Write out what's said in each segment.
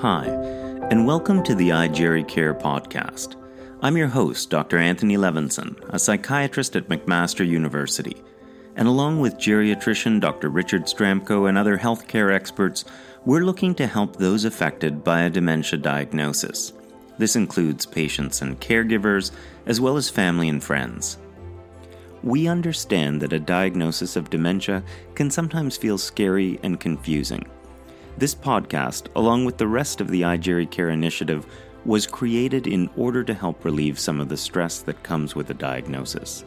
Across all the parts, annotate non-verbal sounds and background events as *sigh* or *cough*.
Hi, and welcome to the iGeri Care podcast. I'm your host, Dr. Anthony Levinson, a psychiatrist at McMaster University. And along with geriatrician Dr. Richard Sztramko and other healthcare experts, we're looking to help those affected by a dementia diagnosis. This includes patients and caregivers, as well as family and friends. We understand that a diagnosis of dementia can sometimes feel scary and confusing. This podcast, along with the rest of the iGeri Care initiative, was created in order to help relieve some of the stress that comes with a diagnosis.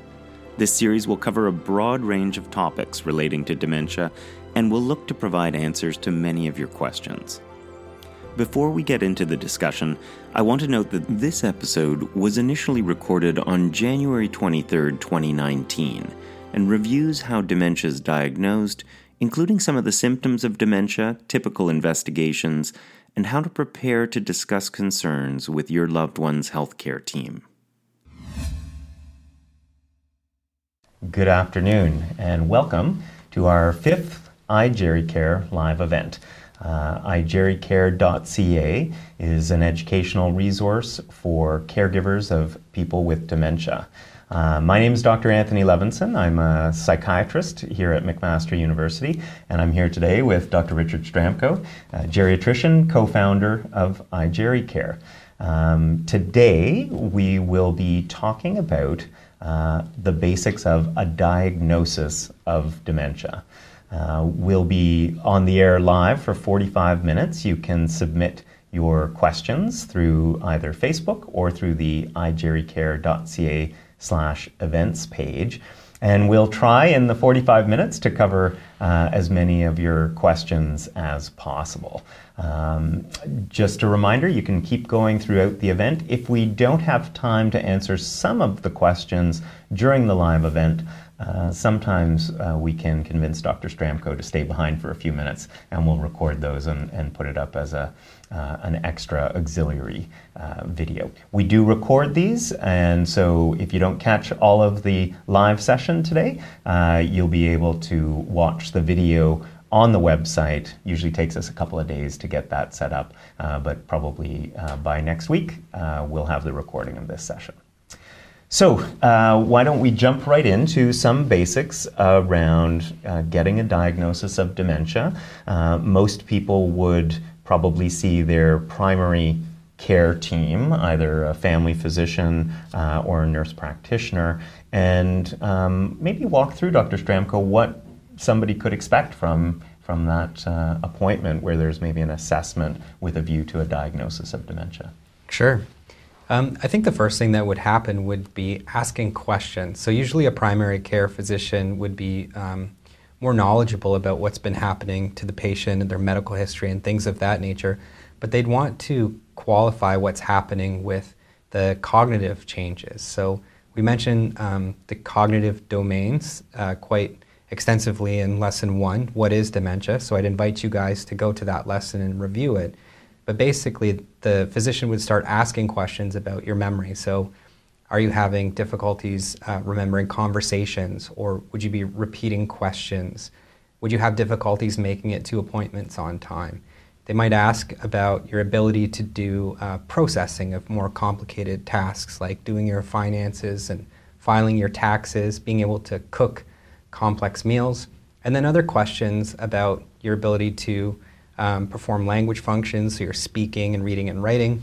This series will cover a broad range of topics relating to dementia and will look to provide answers to many of your questions. Before we get into the discussion, I want to note that this episode was initially recorded on January 23, 2019, and reviews how dementia is diagnosed, including some of the symptoms of dementia, typical investigations, and how to prepare to discuss concerns with your loved one's healthcare team. Good afternoon, and welcome to our fifth iGeriCare live event. Uh, iGeriCare.ca is an educational resource for caregivers of people with dementia. Uh, my name is Dr. Anthony Levinson. I'm a psychiatrist here at McMaster University, and I'm here today with Dr. Richard Sztramko, geriatrician, co founder of iGeriCare. Um, today, we will be talking about uh, the basics of a diagnosis of dementia. Uh, we'll be on the air live for 45 minutes. You can submit your questions through either Facebook or through the igericare.ca slash events page. And we'll try in the 45 minutes to cover uh, as many of your questions as possible. Um, just a reminder, you can keep going throughout the event. If we don't have time to answer some of the questions during the live event, uh, sometimes uh, we can convince Dr. Sztramko to stay behind for a few minutes, and we'll record those and, and put it up as a, uh, an extra auxiliary uh, video. We do record these, and so if you don't catch all of the live session today, uh, you'll be able to watch the video on the website. Usually takes us a couple of days to get that set up, uh, but probably by next week we'll have the recording of this session. So, uh, why don't we jump right into some basics around uh, getting a diagnosis of dementia? Uh, most people would probably see their primary care team, either a family physician uh, or a nurse practitioner, and um, maybe walk through, Dr. Sztramko, what somebody could expect from from that uh, appointment where there's maybe an assessment with a view to a diagnosis of dementia. Sure. Um, I think the first thing that would happen would be asking questions. So, usually, a primary care physician would be um, more knowledgeable about what's been happening to the patient and their medical history and things of that nature, but they'd want to qualify what's happening with the cognitive changes. So, we mentioned um, the cognitive domains uh, quite extensively in lesson one what is dementia? So, I'd invite you guys to go to that lesson and review it. But basically, the physician would start asking questions about your memory. So, are you having difficulties uh, remembering conversations, or would you be repeating questions? Would you have difficulties making it to appointments on time? They might ask about your ability to do uh, processing of more complicated tasks like doing your finances and filing your taxes, being able to cook complex meals, and then other questions about your ability to um, perform language functions, so your speaking and reading and writing,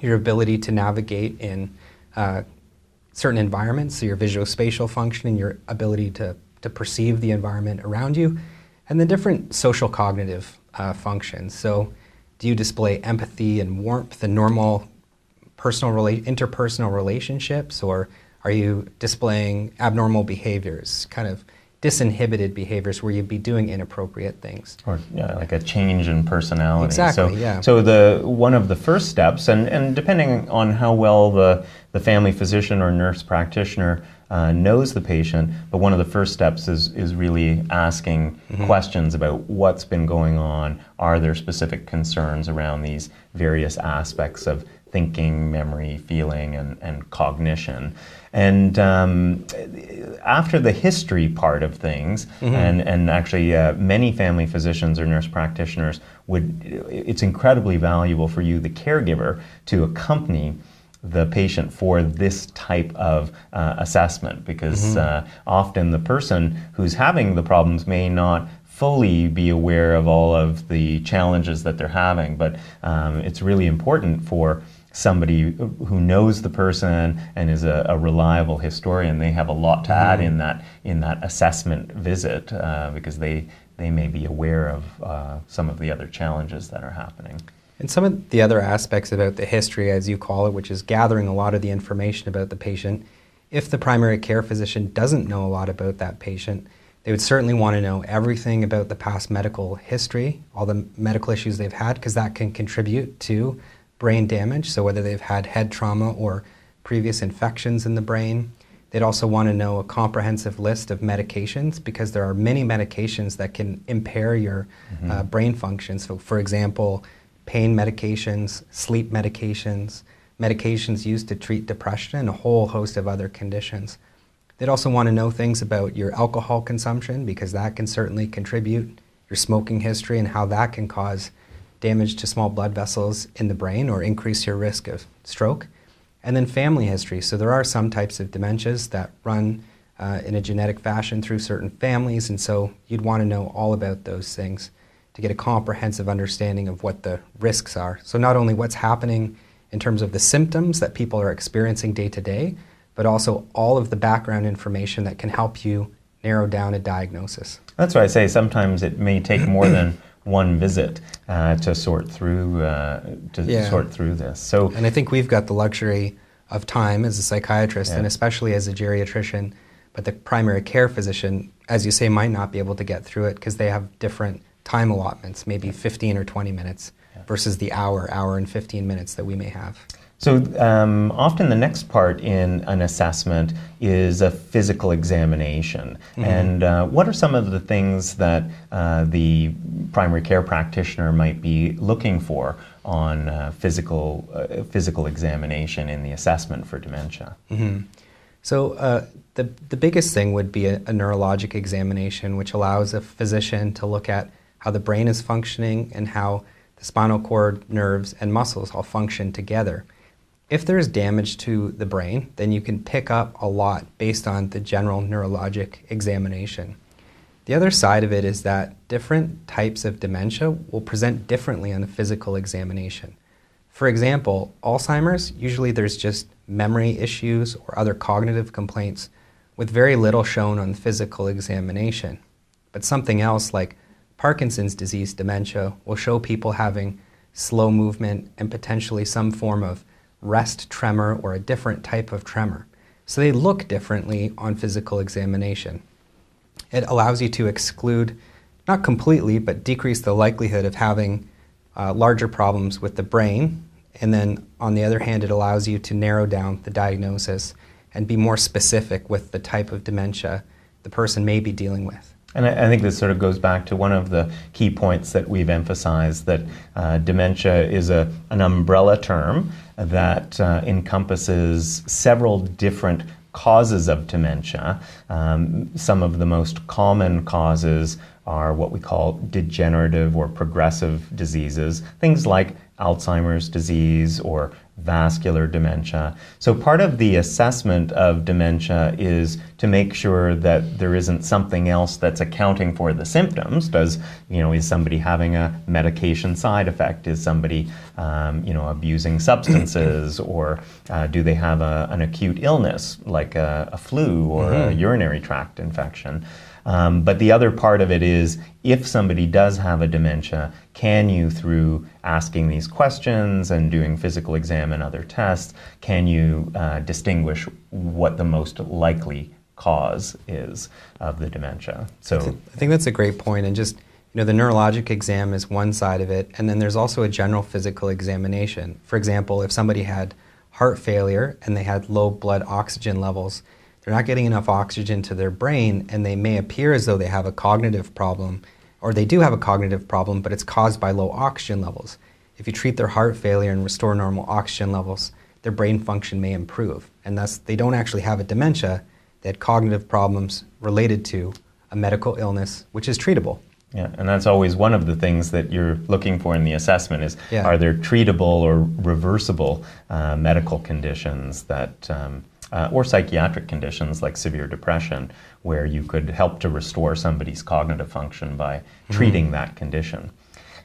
your ability to navigate in uh, certain environments, so your visuospatial functioning, your ability to, to perceive the environment around you, and the different social cognitive uh, functions. So, do you display empathy and warmth and normal personal rela- interpersonal relationships, or are you displaying abnormal behaviors, kind of disinhibited behaviors where you'd be doing inappropriate things. Or yeah, like a change in personality. Exactly, so, yeah. So the one of the first steps, and, and depending on how well the, the family physician or nurse practitioner uh, knows the patient, but one of the first steps is, is really asking mm-hmm. questions about what's been going on. Are there specific concerns around these various aspects of thinking, memory, feeling, and, and cognition. And um, after the history part of things, mm-hmm. and, and actually uh, many family physicians or nurse practitioners would, it's incredibly valuable for you, the caregiver, to accompany the patient for this type of uh, assessment because mm-hmm. uh, often the person who's having the problems may not fully be aware of all of the challenges that they're having. But um, it's really important for somebody who knows the person and is a, a, reliable historian. They have a lot to add mm-hmm. in that in that assessment visit uh, because they they may be aware of uh, some of the other challenges that are happening. And some of the other aspects about the history, as you call it, which is gathering a lot of the information about the patient, if the primary care physician doesn't know a lot about that patient, they would certainly want to know everything about the past medical history, all the medical issues they've had, because that can contribute to brain damage. So, whether they've had head trauma or previous infections in the brain. They'd also want to know a comprehensive list of medications because there are many medications that can impair your mm-hmm. uh, brain function. So, for example, pain medications, sleep medications, medications used to treat depression, and a whole host of other conditions. They'd also want to know things about your alcohol consumption because that can certainly contribute, your smoking history, and how that can cause damage to small blood vessels in the brain or increase your risk of stroke. And then family history. So there are some types of dementias that run uh, in a genetic fashion through certain families, and so you'd want to know all about those things to get a comprehensive understanding of what the risks are. So, not only what's happening in terms of the symptoms that people are experiencing day to day, but also all of the background information that can help you narrow down a diagnosis. That's why I say sometimes it may take more than *clears throat* one visit uh, to sort through uh, to yeah. sort through this. So, and I think we've got the luxury of time as a psychiatrist yeah. and especially as a geriatrician. But the primary care physician, as you say, might not be able to get through it because they have different time allotments, maybe 15 or 20 minutes versus the hour, hour and 15 minutes that we may have. So um, often the next part in an assessment is a physical examination. Mm-hmm. And uh, what are some of the things that uh, the primary care practitioner might be looking for on uh, physical uh, physical examination in the assessment for dementia? Mm-hmm. So uh, the the biggest thing would be a, a neurologic examination, which allows a physician to look at how the brain is functioning and how the spinal cord, nerves, and muscles all function together. If there's damage to the brain, then you can pick up a lot based on the general neurologic examination. The other side of it is that different types of dementia will present differently on a physical examination. For example, Alzheimer's, usually there's just memory issues or other cognitive complaints with very little shown on physical examination. But something else like Parkinson's disease dementia will show people having slow movement and potentially some form of rest tremor or a different type of tremor. So they look differently on physical examination. It allows you to exclude, not completely, but decrease the likelihood of having uh, larger problems with the brain. And then on the other hand, it allows you to narrow down the diagnosis and be more specific with the type of dementia the person may be dealing with. And I, think this sort of goes back to one of the key points that we've emphasized that uh, dementia is a, an umbrella term that uh, encompasses several different causes of dementia. Um, some of the most common causes are what we call degenerative or progressive diseases, things like Alzheimer's disease or vascular dementia. So, part of the assessment of dementia is to make sure that there isn't something else that's accounting for the symptoms. Does, you know, is somebody having a medication side effect? Is somebody, um, you know, abusing substances? *clears throat* or uh, do they have a, an acute illness like a, a flu or mm-hmm. a urinary tract infection? Um, but the other part of it is if somebody does have a dementia, can you, through asking these questions and doing physical exam and other tests, can you uh, distinguish what the most likely cause is of the dementia? So I, think that's a great point, and just you know, the neurologic exam is one side of it, and then there's also a general physical examination. For example, if somebody had heart failure and they had low blood oxygen levels, they're not getting enough oxygen to their brain, and they may appear as though they have a cognitive problem, or they do have a cognitive problem, but it's caused by low oxygen levels. if you treat their heart failure and restore normal oxygen levels, their brain function may improve. And thus, they don't actually have a dementia, they had cognitive problems related to a medical illness, which is treatable. Yeah, and that's always one of the things that you're looking for in the assessment is Yeah. are there treatable or reversible uh, medical conditions that, um, uh, or psychiatric conditions like severe depression, where you could help to restore somebody's cognitive function by treating that condition.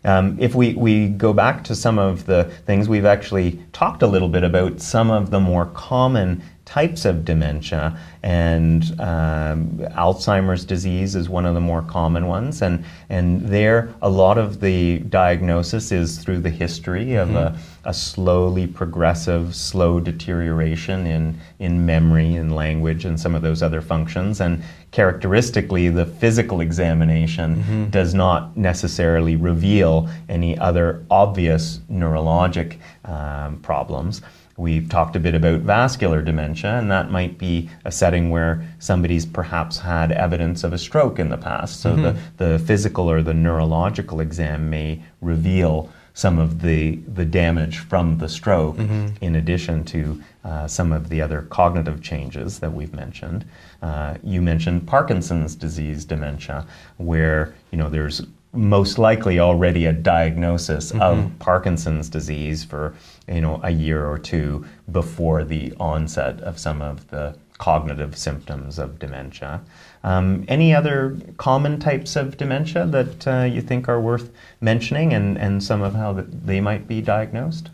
Um, if we, we go back to some of the things, we've actually talked a little bit about some of the more common types of dementia, and um, Alzheimer's disease is one of the more common ones. And, and there, a lot of the diagnosis is through the history of a, a slowly progressive, slow deterioration in, in memory and language and some of those other functions. And characteristically, the physical examination does not necessarily reveal any other obvious neurologic um, problems. We've talked a bit about vascular dementia, and that might be a setting where somebody's perhaps had evidence of a stroke in the past. So the, the physical or the neurological exam may reveal some of the, the damage from the stroke, in addition to uh, some of the other cognitive changes that we've mentioned. Uh, you mentioned Parkinson's disease dementia, where you know there's most likely already a diagnosis of Parkinson's disease for you know a year or two before the onset of some of the cognitive symptoms of dementia. Um, any other common types of dementia that uh, you think are worth mentioning, and, and some of how they might be diagnosed?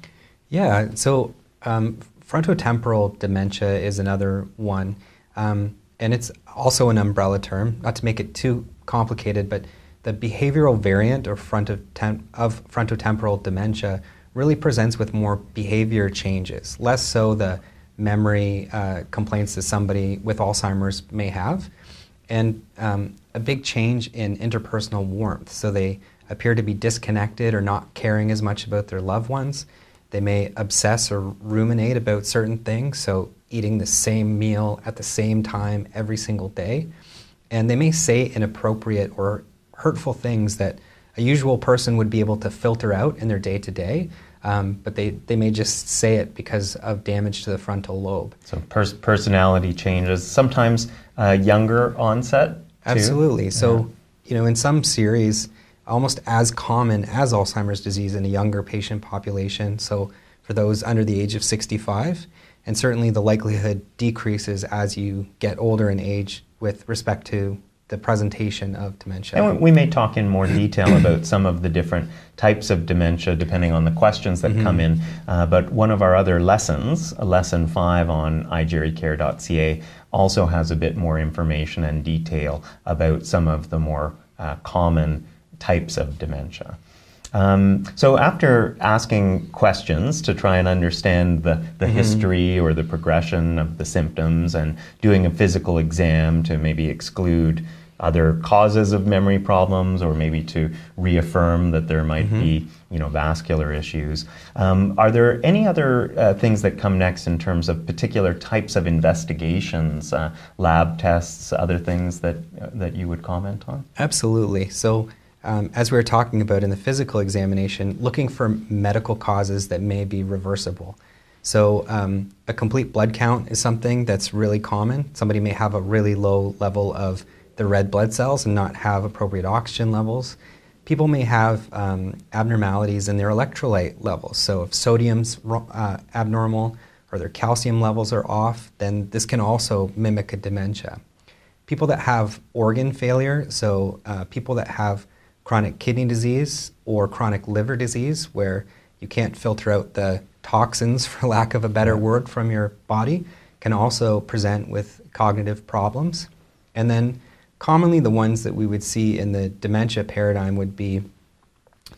Yeah, so um, frontotemporal dementia is another one. Um, and it's also an umbrella term, not to make it too complicated, but the behavioral variant or front of, of frontotemporal dementia really presents with more behavior changes, less so the memory uh, complaints that somebody with Alzheimer's may have, and um, a big change in interpersonal warmth. So they appear to be disconnected or not caring as much about their loved ones. They may obsess or ruminate about certain things, so eating the same meal at the same time every single day. And they may say inappropriate or hurtful things that a usual person would be able to filter out in their day to day, but they, they may just say it because of damage to the frontal lobe. So pers- personality changes, sometimes uh, younger onset. too? Absolutely. So, you know, in some series, almost as common as Alzheimer's disease in a younger patient population. So, for those under the age of 65, and certainly the likelihood decreases as you get older in age with respect to the presentation of dementia. And we may talk in more detail *coughs* about some of the different types of dementia depending on the questions that come in. Uh, but one of our other lessons, lesson five on igericare.ca, also has a bit more information and detail about some of the more uh, common types of dementia. Um, so after asking questions to try and understand the, the history or the progression of the symptoms and doing a physical exam to maybe exclude other causes of memory problems or maybe to reaffirm that there might be you know vascular issues um, are there any other uh, things that come next in terms of particular types of investigations uh, lab tests other things that uh, that you would comment on Absolutely. So, um, as we were talking about in the physical examination, looking for medical causes that may be reversible. So, um, a complete blood count is something that's really common. Somebody may have a really low level of the red blood cells and not have appropriate oxygen levels. People may have um, abnormalities in their electrolyte levels. So, if sodium's uh, abnormal or their calcium levels are off, then this can also mimic a dementia people that have organ failure, so uh, people that have chronic kidney disease or chronic liver disease, where you can't filter out the toxins, *laughs* for lack of a better word, from your body, can also present with cognitive problems. And then, commonly, the ones that we would see in the dementia paradigm would be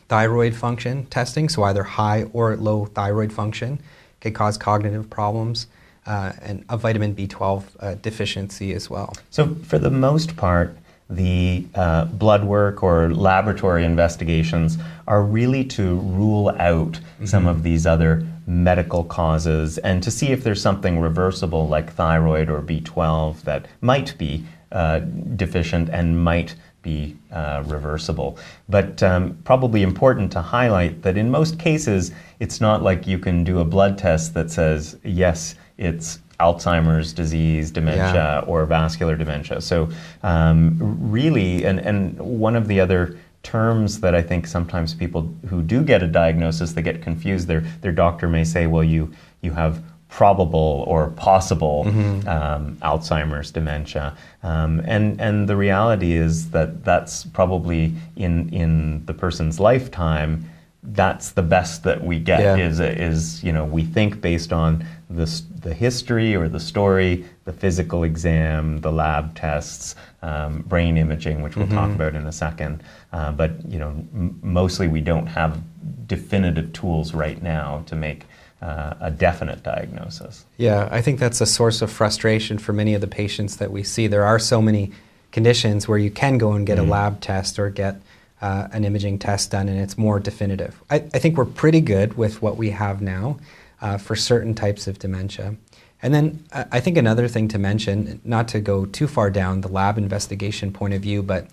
thyroid function testing, so either high or low thyroid function can cause cognitive problems, uh, and a vitamin B12 uh, deficiency as well. So, for the most part, the uh, blood work or laboratory investigations are really to rule out some of these other medical causes and to see if there's something reversible like thyroid or B12 that might be uh, deficient and might be uh, reversible. But um, probably important to highlight that in most cases, it's not like you can do a blood test that says, yes, it's Alzheimer's disease, dementia, yeah. or vascular dementia. So, um, really, and, and one of the other terms that I think sometimes people who do get a diagnosis they get confused. Their their doctor may say, "Well, you you have probable or possible mm-hmm. um, Alzheimer's dementia," um, and and the reality is that that's probably in in the person's lifetime. That's the best that we get. Yeah. Is is you know we think based on the the history or the story, the physical exam, the lab tests, um, brain imaging, which we'll mm-hmm. talk about in a second. Uh, but you know, m- mostly we don't have definitive tools right now to make uh, a definite diagnosis. Yeah, I think that's a source of frustration for many of the patients that we see. There are so many conditions where you can go and get mm-hmm. a lab test or get uh, an imaging test done, and it's more definitive. I, I, think we're pretty good with what we have now uh, for certain types of dementia. And then uh, I think another thing to mention, not to go too far down the lab investigation point of view, but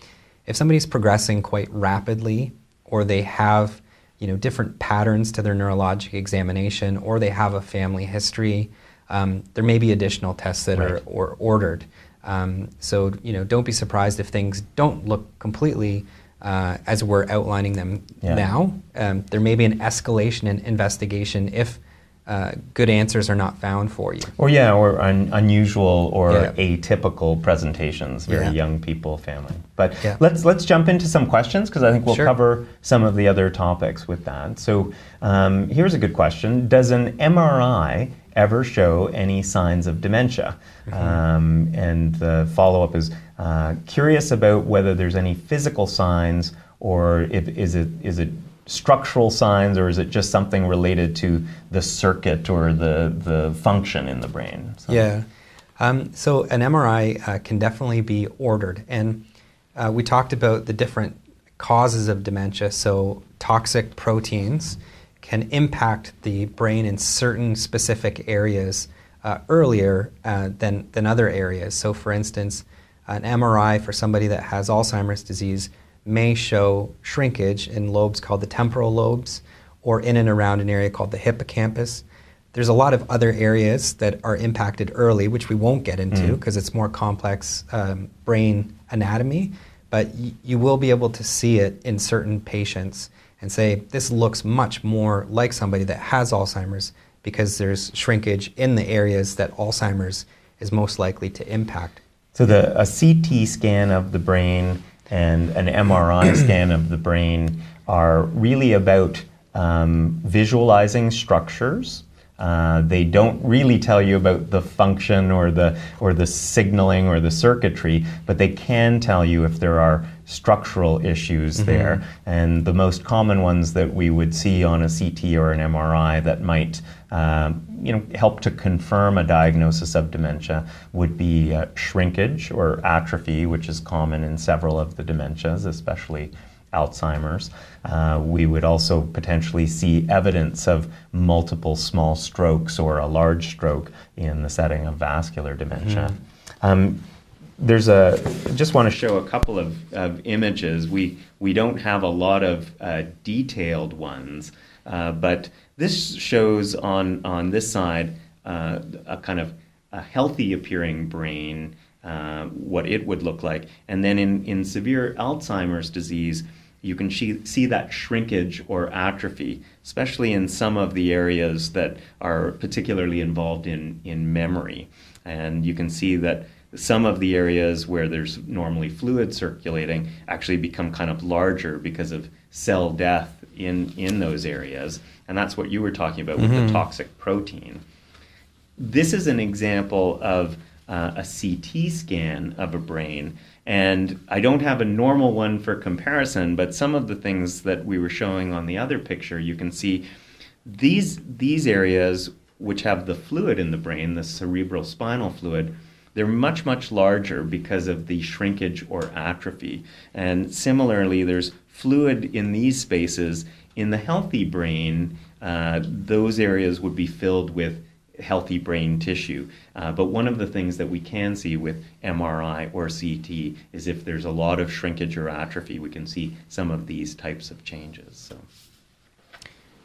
if somebody's progressing quite rapidly or they have you know, different patterns to their neurologic examination or they have a family history, um, there may be additional tests that right. are or ordered. Um, so you know, don't be surprised if things don't look completely uh, as we're outlining them yeah. now. Um, there may be an escalation in investigation if uh, good answers are not found for you. Or yeah, or un- unusual or yeah. atypical presentations, very yeah. young people, family. But yeah. let's let's jump into some questions because I think we'll sure. cover some of the other topics with that. So um, here's a good question: Does an MRI ever show any signs of dementia? Mm-hmm. Um, and the follow-up is uh, curious about whether there's any physical signs or if is it is it structural signs, or is it just something related to the circuit or the, the function in the brain? So. Yeah. Um, so an MRI uh, can definitely be ordered. And uh, we talked about the different causes of dementia. So toxic proteins can impact the brain in certain specific areas uh, earlier uh, than, than other areas. So, for instance, an MRI for somebody that has Alzheimer's disease may show shrinkage in lobes called the temporal lobes or in and around an area called the hippocampus. There's a lot of other areas that are impacted early, which we won't get into because mm. it's more complex um, brain anatomy, but y- you will be able to see it in certain patients and say, this looks much more like somebody that has Alzheimer's because there's shrinkage in the areas that Alzheimer's is most likely to impact. So the a CT scan of the brain and an MRI *clears throat* scan of the brain are really about um, visualizing structures. Uh, they don't really tell you about the function or the or the signaling or the circuitry, but they can tell you if there are structural issues mm-hmm. there. And the most common ones that we would see on a CT or an MRI that might um, you know, help to confirm a diagnosis of dementia would be uh, shrinkage or atrophy, which is common in several of the dementias, especially Alzheimer's. Uh, we would also potentially see evidence of multiple small strokes or a large stroke in the setting of vascular dementia. Mm-hmm. Um, there's a just want to show a couple of, of images. We we don't have a lot of uh, detailed ones, uh, but this shows on on this side uh, a kind of a healthy appearing brain, uh, what it would look like, and then in in severe Alzheimer's disease. You can see, see that shrinkage or atrophy, especially in some of the areas that are particularly involved in, in memory. And you can see that some of the areas where there's normally fluid circulating actually become kind of larger because of cell death in, in those areas. And that's what you were talking about with mm-hmm. the toxic protein. This is an example of uh, a CT scan of a brain. And I don't have a normal one for comparison, but some of the things that we were showing on the other picture, you can see these, these areas which have the fluid in the brain, the cerebral spinal fluid, they're much, much larger because of the shrinkage or atrophy. And similarly, there's fluid in these spaces. In the healthy brain, uh, those areas would be filled with healthy brain tissue. Uh, but one of the things that we can see with MRI or CT is if there's a lot of shrinkage or atrophy, we can see some of these types of changes. So.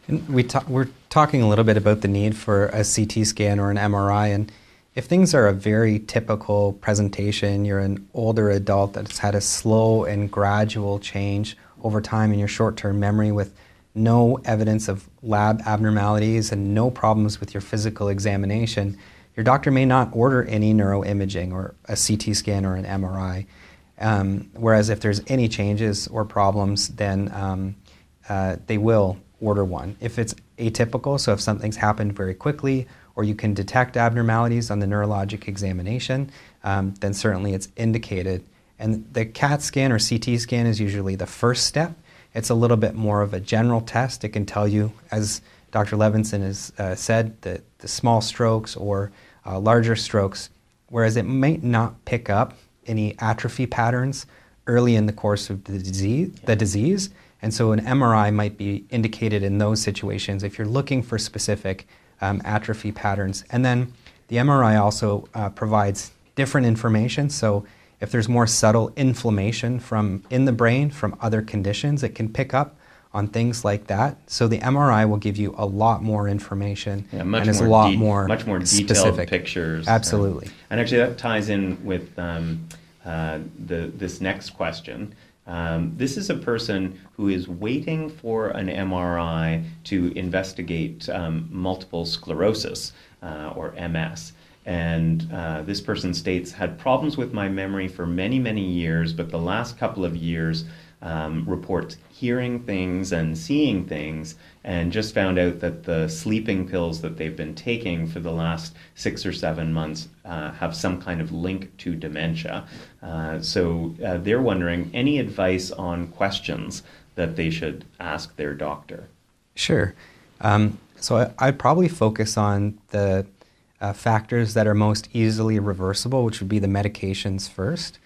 And we ta- we're talking a little bit about the need for a CT scan or an MRI, and if things are a very typical presentation, you're an older adult that's had a slow and gradual change over time in your short-term memory with no evidence of lab abnormalities and no problems with your physical examination, your doctor may not order any neuroimaging or a CT scan or an MRI. Um, whereas if there's any changes or problems, then um, uh, they will order one. If it's atypical, so if something's happened very quickly or you can detect abnormalities on the neurologic examination, um, then certainly it's indicated. And the CAT scan or CT scan is usually the first step. It's a little bit more of a general test. It can tell you, as Dr. Levinson has uh, said, that the small strokes or uh, larger strokes, whereas it might not pick up any atrophy patterns early in the course of the disease. The disease. And so an MRI might be indicated in those situations if you're looking for specific um, atrophy patterns. And then the MRI also uh, provides different information. So if there's more subtle inflammation from in the brain from other conditions, it can pick up on things like that. So the MRI will give you a lot more information yeah, much and is a lot de- more much more detailed specific. pictures. Absolutely. and actually, that ties in with um, uh, the this next question. Um, this is a person who is waiting for an MRI to investigate um, multiple sclerosis uh, or MS. And uh, this person states, had problems with my memory for many, many years, but the last couple of years um, reports hearing things and seeing things, and just found out that the sleeping pills that they've been taking for the last six or seven months uh, have some kind of link to dementia. Uh, so uh, they're wondering any advice on questions that they should ask their doctor? Sure. Um, so I, would probably focus on the uh, factors that are most easily reversible, which would be the medications first.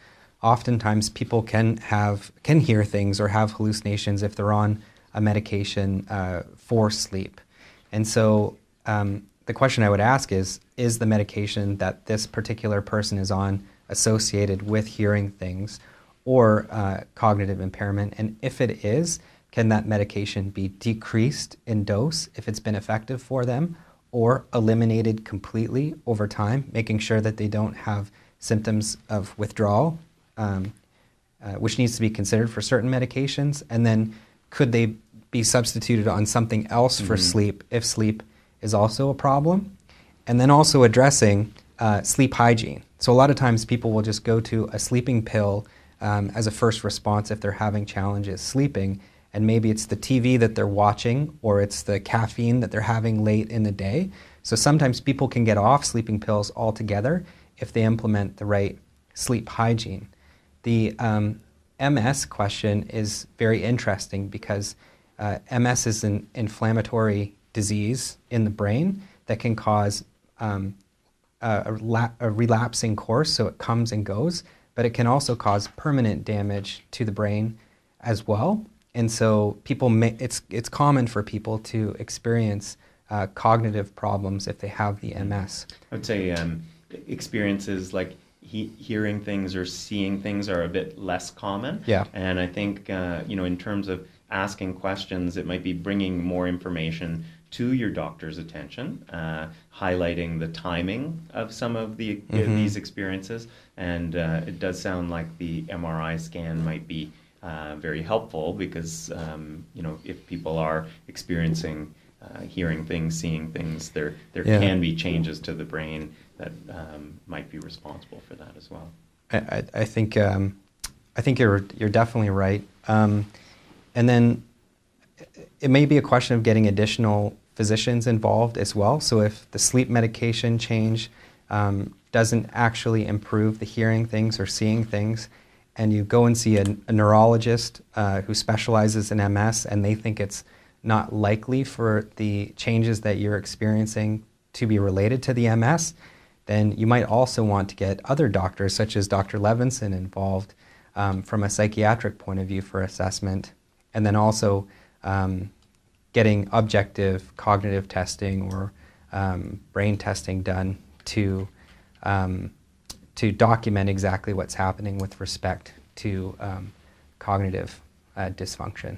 Oftentimes, people can have can hear things or have hallucinations if they're on a medication uh, for sleep, and so um, the question I would ask is: Is the medication that this particular person is on associated with hearing things or uh, cognitive impairment? And if it is, can that medication be decreased in dose if it's been effective for them? or eliminated completely over time, making sure that they don't have symptoms of withdrawal, um, uh, which needs to be considered for certain medications. And then could they be substituted on something else mm-hmm. for sleep if sleep is also a problem? And then also addressing uh, sleep hygiene. So a lot of times people will just go to a sleeping pill um, as a first response if they're having challenges sleeping and maybe it's the TV that they're watching or it's the caffeine that they're having late in the day. So sometimes people can get off sleeping pills altogether if they implement the right sleep hygiene. The um, MS question is very interesting because uh, MS is an inflammatory disease in the brain that can cause um, a, a, a relapsing course, so it comes and goes, but it can also cause permanent damage to the brain as well and so people may, it's it's common for people to experience uh, cognitive problems if they have the MS. I would say um, experiences like he, hearing things or seeing things are a bit less common. Yeah. And I think uh, you know in terms of asking questions, it might be bringing more information to your doctor's attention, uh, highlighting the timing of some of the mm-hmm. these experiences, and uh, it does sound like the MRI scan might be uh, very helpful because um, you know if people are experiencing uh, hearing things, seeing things, there there yeah. can be changes to the brain that um, might be responsible for that as well. I, I think um, I think you're you're definitely right. Um, and then it may be a question of getting additional physicians involved as well. So if the sleep medication change um, doesn't actually improve the hearing things or seeing things, and you go and see a, a neurologist uh, who specializes in MS, and they think it's not likely for the changes that you're experiencing to be related to the MS, then you might also want to get other doctors, such as Dr. Levinson, involved um, from a psychiatric point of view for assessment, and then also um, getting objective cognitive testing or um, brain testing done to um, to document exactly what's happening with respect to um, cognitive uh, dysfunction.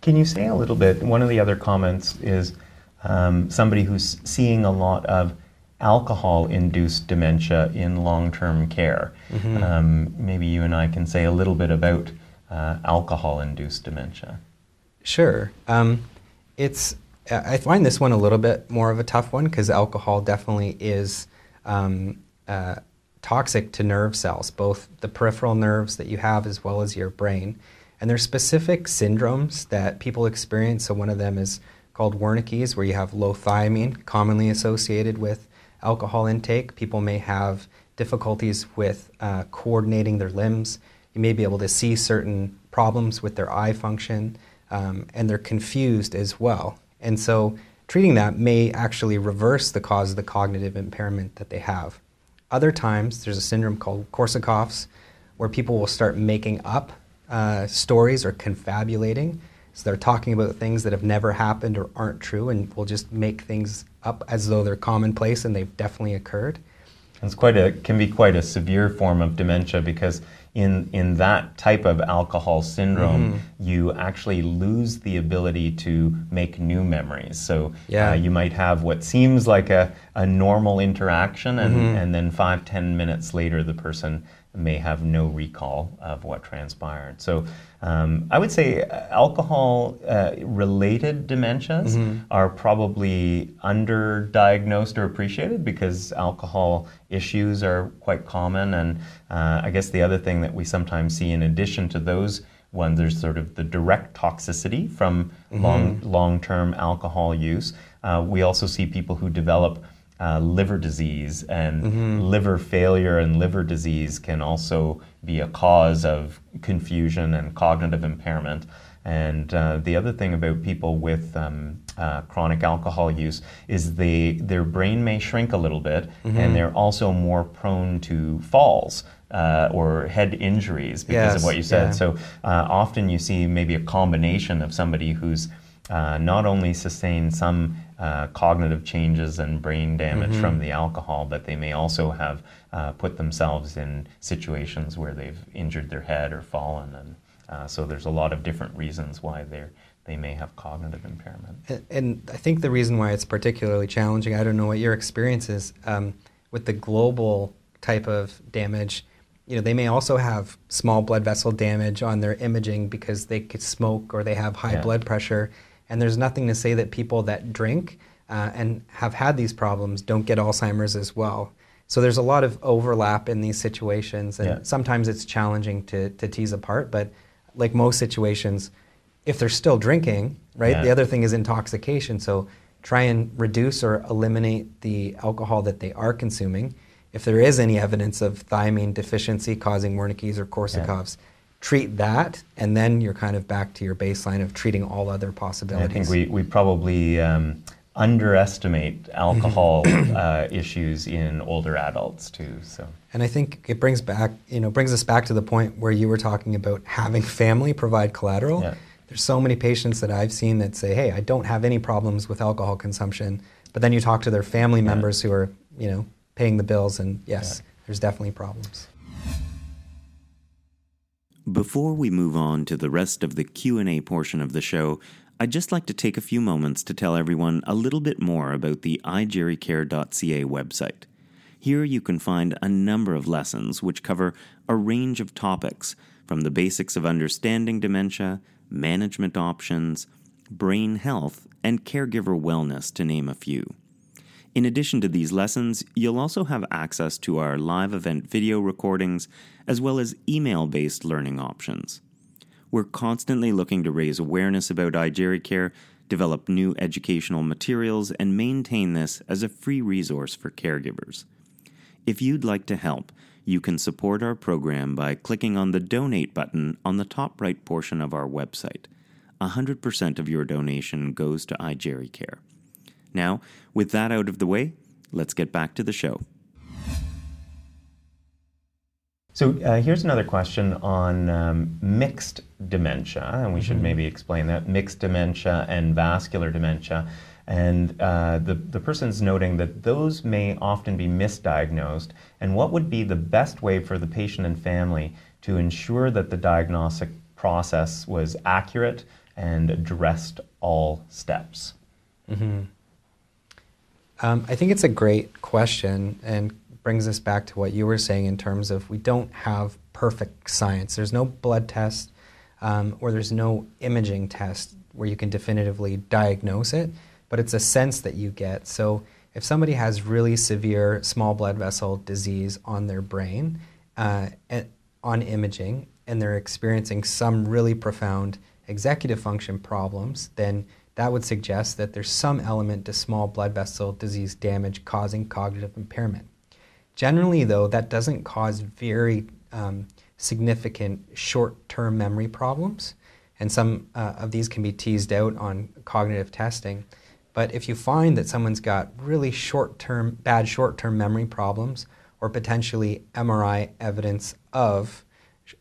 Can you say a little bit? One of the other comments is um, somebody who's seeing a lot of alcohol-induced dementia in long-term care. Mm-hmm. Um, maybe you and I can say a little bit about uh, alcohol-induced dementia. Sure. Um, it's I find this one a little bit more of a tough one because alcohol definitely is um, uh, toxic to nerve cells, both the peripheral nerves that you have as well as your brain. And there's specific syndromes that people experience. So one of them is called Wernicke's, where you have low thiamine, commonly associated with alcohol intake. People may have difficulties with uh, coordinating their limbs. You may be able to see certain problems with their eye function, um, and they're confused as well. And so treating that may actually reverse the cause of the cognitive impairment that they have. Other times, there's a syndrome called Korsakoff's, where people will start making up uh, stories or confabulating. So they're talking about things that have never happened or aren't true, and will just make things up as though they're commonplace and they've definitely occurred. It's quite a can be quite a severe form of dementia because in in that type of alcohol syndrome, mm-hmm. you actually lose the ability to make new memories. So yeah. uh, you might have what seems like a, a normal interaction, and, mm-hmm. and then five ten minutes later, the person may have no recall of what transpired. So um, I would say alcohol uh, related dementias mm-hmm. are probably underdiagnosed or appreciated because alcohol issues are quite common. And uh, I guess the other thing that we sometimes see in addition to those ones, there's sort of the direct toxicity from mm-hmm. long long term alcohol use. Uh, we also see people who develop uh, liver disease and mm-hmm. liver failure and liver disease can also be a cause of confusion and cognitive impairment. And uh, the other thing about people with um, uh, chronic alcohol use is they their brain may shrink a little bit, mm-hmm. and they're also more prone to falls. Uh, or head injuries because yes, of what you said. Yeah. So uh, often you see maybe a combination of somebody who's uh, not only sustained some uh, cognitive changes and brain damage mm-hmm. from the alcohol, but they may also have uh, put themselves in situations where they've injured their head or fallen. And uh, so there's a lot of different reasons why they're they may have cognitive impairment. And, and, I think the reason why it's particularly challenging, I don't know what your experience is, um, with the global type of damage, you know, they may also have small blood vessel damage on their imaging because they could smoke or they have high yeah. blood pressure. And there's nothing to say that people that drink uh, and have had these problems don't get Alzheimer's as well. So there's a lot of overlap in these situations, and yeah. sometimes it's challenging to, to tease apart. But like most situations, if they're still drinking, right, yeah. the other thing is intoxication. So try and reduce or eliminate the alcohol that they are consuming. If there is any evidence of thiamine deficiency causing Wernicke's or Korsakoff's, yeah treat that, and then you're kind of back to your baseline of treating all other possibilities. I think we, we probably um, underestimate alcohol uh, issues in older adults too. So. And I think it brings back, you know, brings us back to the point where you were talking about having family provide collateral. Yeah. There's so many patients that I've seen that say, "Hey, I don't have any problems with alcohol consumption," but then you talk to their family members yeah. who are, you know, paying the bills, and yes, yeah. there's definitely problems. Before we move on to the rest of the Q&A portion of the show, I'd just like to take a few moments to tell everyone a little bit more about the igericare.ca website. Here you can find a number of lessons which cover a range of topics from the basics of understanding dementia, management options, brain health, and caregiver wellness to name a few. In addition to these lessons, you'll also have access to our live event video recordings as well as email based learning options. We're constantly looking to raise awareness about iGeriCare, develop new educational materials, and maintain this as a free resource for caregivers. If you'd like to help, you can support our program by clicking on the donate button on the top right portion of our website. 100% of your donation goes to iGeriCare. Now, with that out of the way, let's get back to the show. So uh, here's another question on um, mixed dementia, and we mm-hmm. should maybe explain that mixed dementia and vascular dementia. And uh, the, the person's noting that those may often be misdiagnosed. And what would be the best way for the patient and family to ensure that the diagnostic process was accurate and addressed all steps? Mm-hmm. Um, I think it's a great question and brings us back to what you were saying in terms of we don't have perfect science. There's no blood test um, or there's no imaging test where you can definitively diagnose it, but it's a sense that you get. So if somebody has really severe small blood vessel disease on their brain, uh, on imaging, and they're experiencing some really profound executive function problems, then that would suggest that there's some element to small blood vessel disease damage causing cognitive impairment. Generally, though, that doesn't cause very um, significant short term memory problems, and some uh, of these can be teased out on cognitive testing. But if you find that someone's got really short term, bad short term memory problems, or potentially MRI evidence of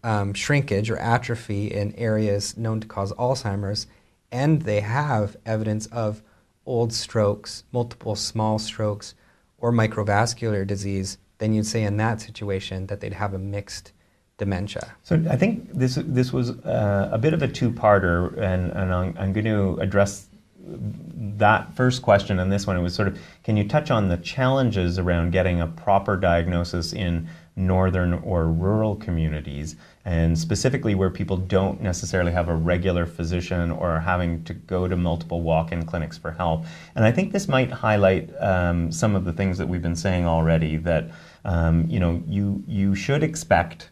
um, shrinkage or atrophy in areas known to cause Alzheimer's, and they have evidence of old strokes, multiple small strokes, or microvascular disease, then you'd say in that situation that they'd have a mixed dementia. So I think this this was uh, a bit of a two-parter, and, and I'm, I'm, going to address that first question and this one. It was sort of, can you touch on the challenges around getting a proper diagnosis in northern or rural communities, and specifically where people don't necessarily have a regular physician or are having to go to multiple walk in clinics for help. And I think this might highlight um, some of the things that we've been saying already that um, you know you, you should expect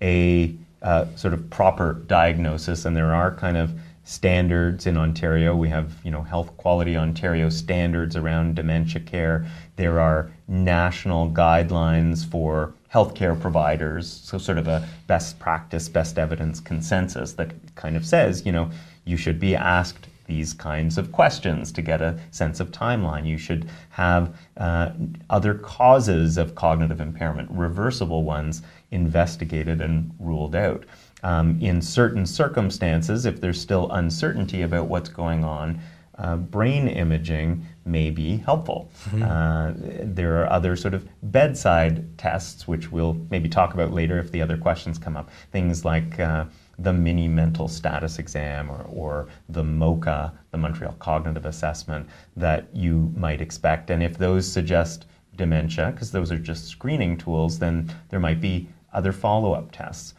a uh, sort of proper diagnosis, and there are kind of standards in Ontario. We have, you know, Health Quality Ontario standards around dementia care. There are national guidelines for healthcare providers, so sort of a best practice, best evidence consensus that kind of says, you know, you should be asked these kinds of questions to get a sense of timeline. You should have uh, other causes of cognitive impairment, reversible ones, investigated and ruled out. Um, in certain circumstances, if there's still uncertainty about what's going on, uh, brain imaging may be helpful. Mm-hmm. Uh, there are other sort of bedside tests, which we'll maybe talk about later if the other questions come up. Things like uh, the mini mental status exam or, or the MoCA, the Montreal Cognitive Assessment, that you might expect. And if those suggest dementia, because those are just screening tools, then there might be other follow up tests.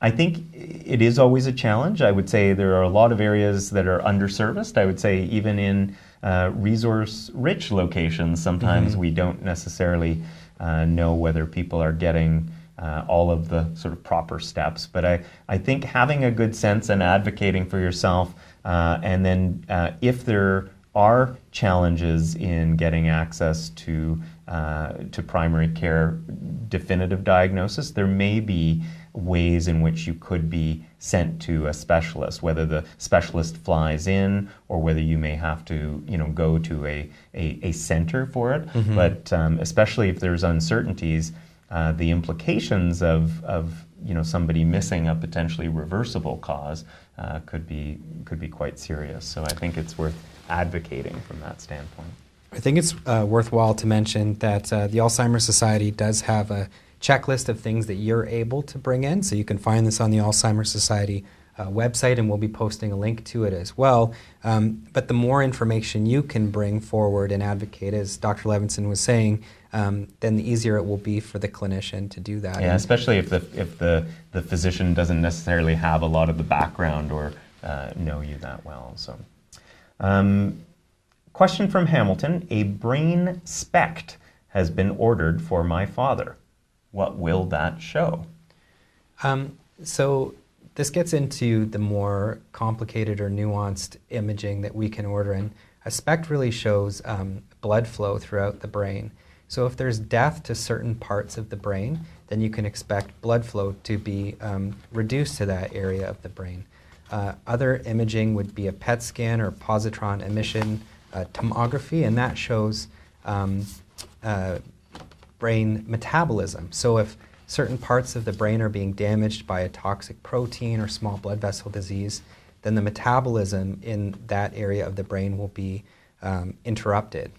I think it is always a challenge. I would say there are a lot of areas that are underserviced. I would say even in uh, resource rich locations, sometimes mm-hmm. we don't necessarily uh, know whether people are getting uh, all of the sort of proper steps. But I, I think having a good sense and advocating for yourself, uh, and then uh, if there are challenges in getting access to uh, to primary care definitive diagnosis, there may be ways in which you could be sent to a specialist, whether the specialist flies in or whether you may have to, you know, go to a, a, a center for it. Mm-hmm. But um, especially if there's uncertainties, uh, the implications of, of you know somebody missing a potentially reversible cause uh, could be could be quite serious. So I think it's worth advocating from that standpoint. I think it's uh, worthwhile to mention that uh, the Alzheimer's Society does have a checklist of things that you're able to bring in. So you can find this on the Alzheimer's Society uh, website, and we'll be posting a link to it as well. Um, but the more information you can bring forward and advocate, as Dr. Levinson was saying, um, then the easier it will be for the clinician to do that. Yeah, and especially if the if the, the physician doesn't necessarily have a lot of the background or uh, know you that well. So, um, question from Hamilton: A brain SPECT has been ordered for my father. What will that show? Um, so this gets into the more complicated or nuanced imaging that we can order. And a SPECT really shows um, blood flow throughout the brain. So if there's death to certain parts of the brain, then you can expect blood flow to be um, reduced to that area of the brain. Uh, other imaging would be a PET scan or positron emission uh, tomography, and that shows um, uh, brain metabolism. So if certain parts of the brain are being damaged by a toxic protein or small blood vessel disease, then the metabolism in that area of the brain will be um, interrupted.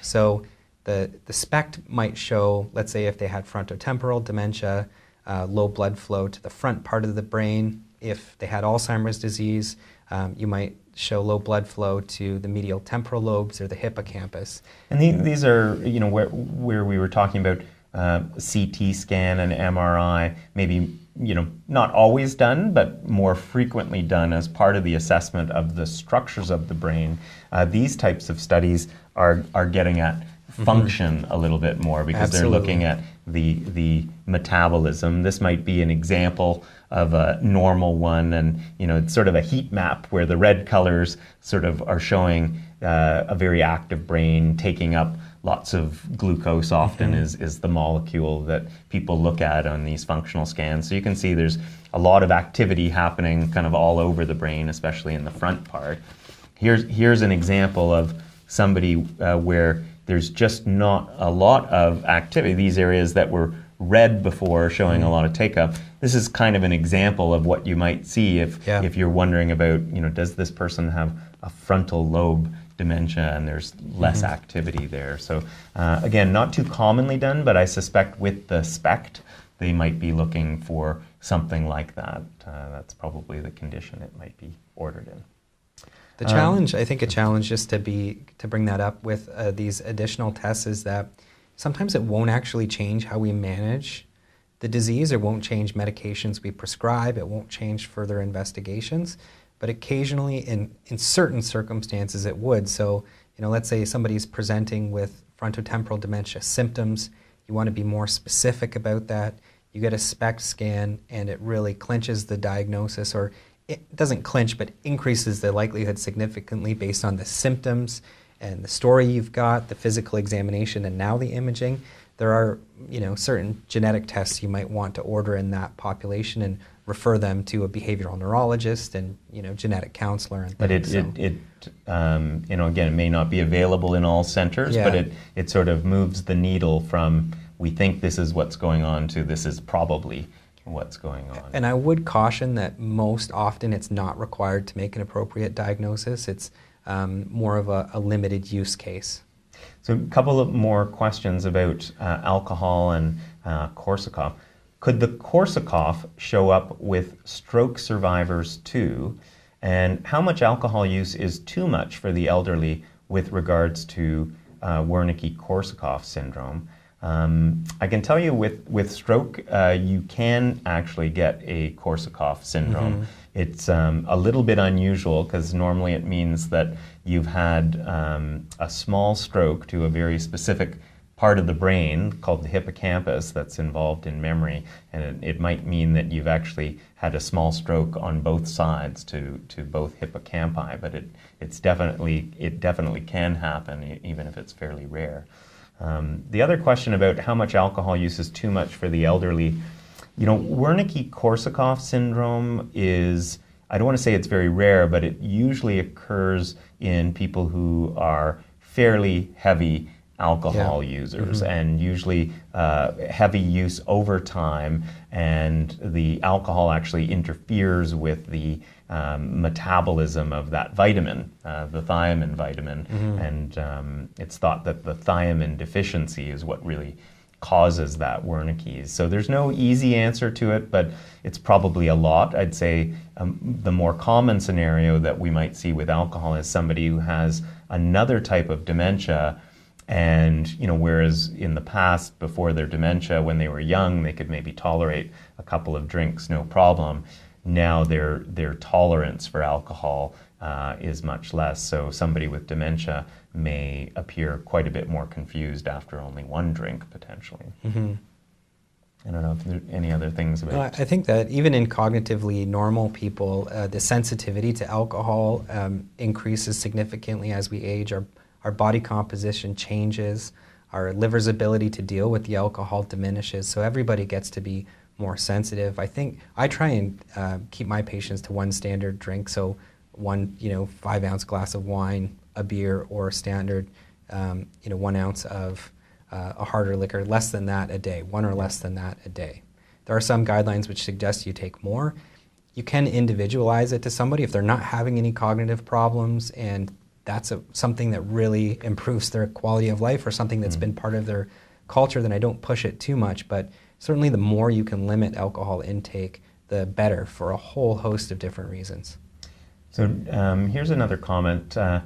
So the, the SPECT might show, let's say, if they had frontotemporal dementia, uh, low blood flow to the front part of the brain. If they had Alzheimer's disease, um, you might show low blood flow to the medial temporal lobes or the hippocampus. And the, these are, you know, where, where we were talking about uh, CT scan and MRI, maybe, you know, not always done, but more frequently done as part of the assessment of the structures of the brain. Uh, these types of studies are, are getting at mm-hmm. function mm-hmm. a little bit more because Absolutely. they're looking at the, the metabolism. This might be an example of a normal one, and you know, it's sort of a heat map where the red colors sort of are showing uh, a very active brain taking up lots of glucose often mm-hmm. is, is the molecule that people look at on these functional scans. So you can see there's a lot of activity happening kind of all over the brain, especially in the front part. Here's, here's an example of somebody uh, where there's just not a lot of activity. These areas that were red before showing a mm-hmm. lot of take up. This is kind of an example of what you might see if, yeah. if you're wondering about, you know, does this person have a frontal lobe dementia and there's less mm-hmm. activity there. So uh, again, not too commonly done, but I suspect with the SPECT, they might be looking for something like that. Uh, that's probably the condition it might be ordered in. The um, challenge, I think, a challenge just to be to bring that up with uh, these additional tests is that sometimes it won't actually change how we manage the disease. It won't change medications we prescribe. It won't change further investigations but occasionally in, in certain circumstances it would. So, you know, let's say somebody's presenting with frontotemporal dementia symptoms, you want to be more specific about that. You get a SPECT scan and it really clinches the diagnosis, or it doesn't clinch, but increases the likelihood significantly based on the symptoms and the story you've got, the physical examination, and now the imaging. There are, you know, certain genetic tests you might want to order in that population, and refer them to a behavioral neurologist and you know genetic counselor and but it, so. it, it um, you know again it may not be available in all centers yeah. but it, it sort of moves the needle from we think this is what's going on to this is probably what's going on and i would caution that most often it's not required to make an appropriate diagnosis it's um, more of a, a, limited use case so a couple of more questions about uh, alcohol and uh, korsakoff could the Korsakoff show up with stroke survivors too? And how much alcohol use is too much for the elderly with regards to uh, Wernicke-Korsakoff syndrome? Um, I can tell you with, with stroke, uh, you can actually get a Korsakoff syndrome. Mm-hmm. It's um, a little bit unusual because normally it means that you've had um, a small stroke to a very specific part of the brain called the hippocampus that's involved in memory, and it, it, might mean that you've actually had a small stroke on both sides to, to both hippocampi, but it, it's definitely, it definitely can happen even if it's fairly rare. Um, the other question about how much alcohol use is too much for the elderly, you know, Wernicke-Korsakoff syndrome is, I don't want to say it's very rare, but it usually occurs in people who are fairly heavy alcohol yeah. users mm-hmm. and usually uh, heavy use over time and the alcohol actually interferes with the um, metabolism of that vitamin uh, the thiamine vitamin mm-hmm. and um, it's thought that the thiamine deficiency is what really causes that Wernicke's. So there's no easy answer to it, but it's probably a lot. I'd say um, the more common scenario that we might see with alcohol is somebody who has another type of dementia and you know, whereas in the past, before their dementia, when they were young, they could maybe tolerate a couple of drinks, no problem. Now their their tolerance for alcohol uh, is much less. So somebody with dementia may appear quite a bit more confused after only one drink, potentially. Mm-hmm. I don't know if there are any other things about. Well, I think that even in cognitively normal people, uh, the sensitivity to alcohol um, increases significantly as we age. Our our body composition changes, our liver's ability to deal with the alcohol diminishes. So everybody gets to be more sensitive. I think I try and uh, keep my patients to one standard drink. So one, you know, five ounce glass of wine, a beer, or a standard, um, you know, one ounce of uh, a harder liquor, less than that a day, one or less than that a day. There are some guidelines which suggest you take more. You can individualize it to somebody if they're not having any cognitive problems and that's a, something that really improves their quality of life or something that's mm. been part of their culture, then I don't push it too much. But certainly, the more you can limit alcohol intake, the better for a whole host of different reasons. So um, here's another comment. Uh,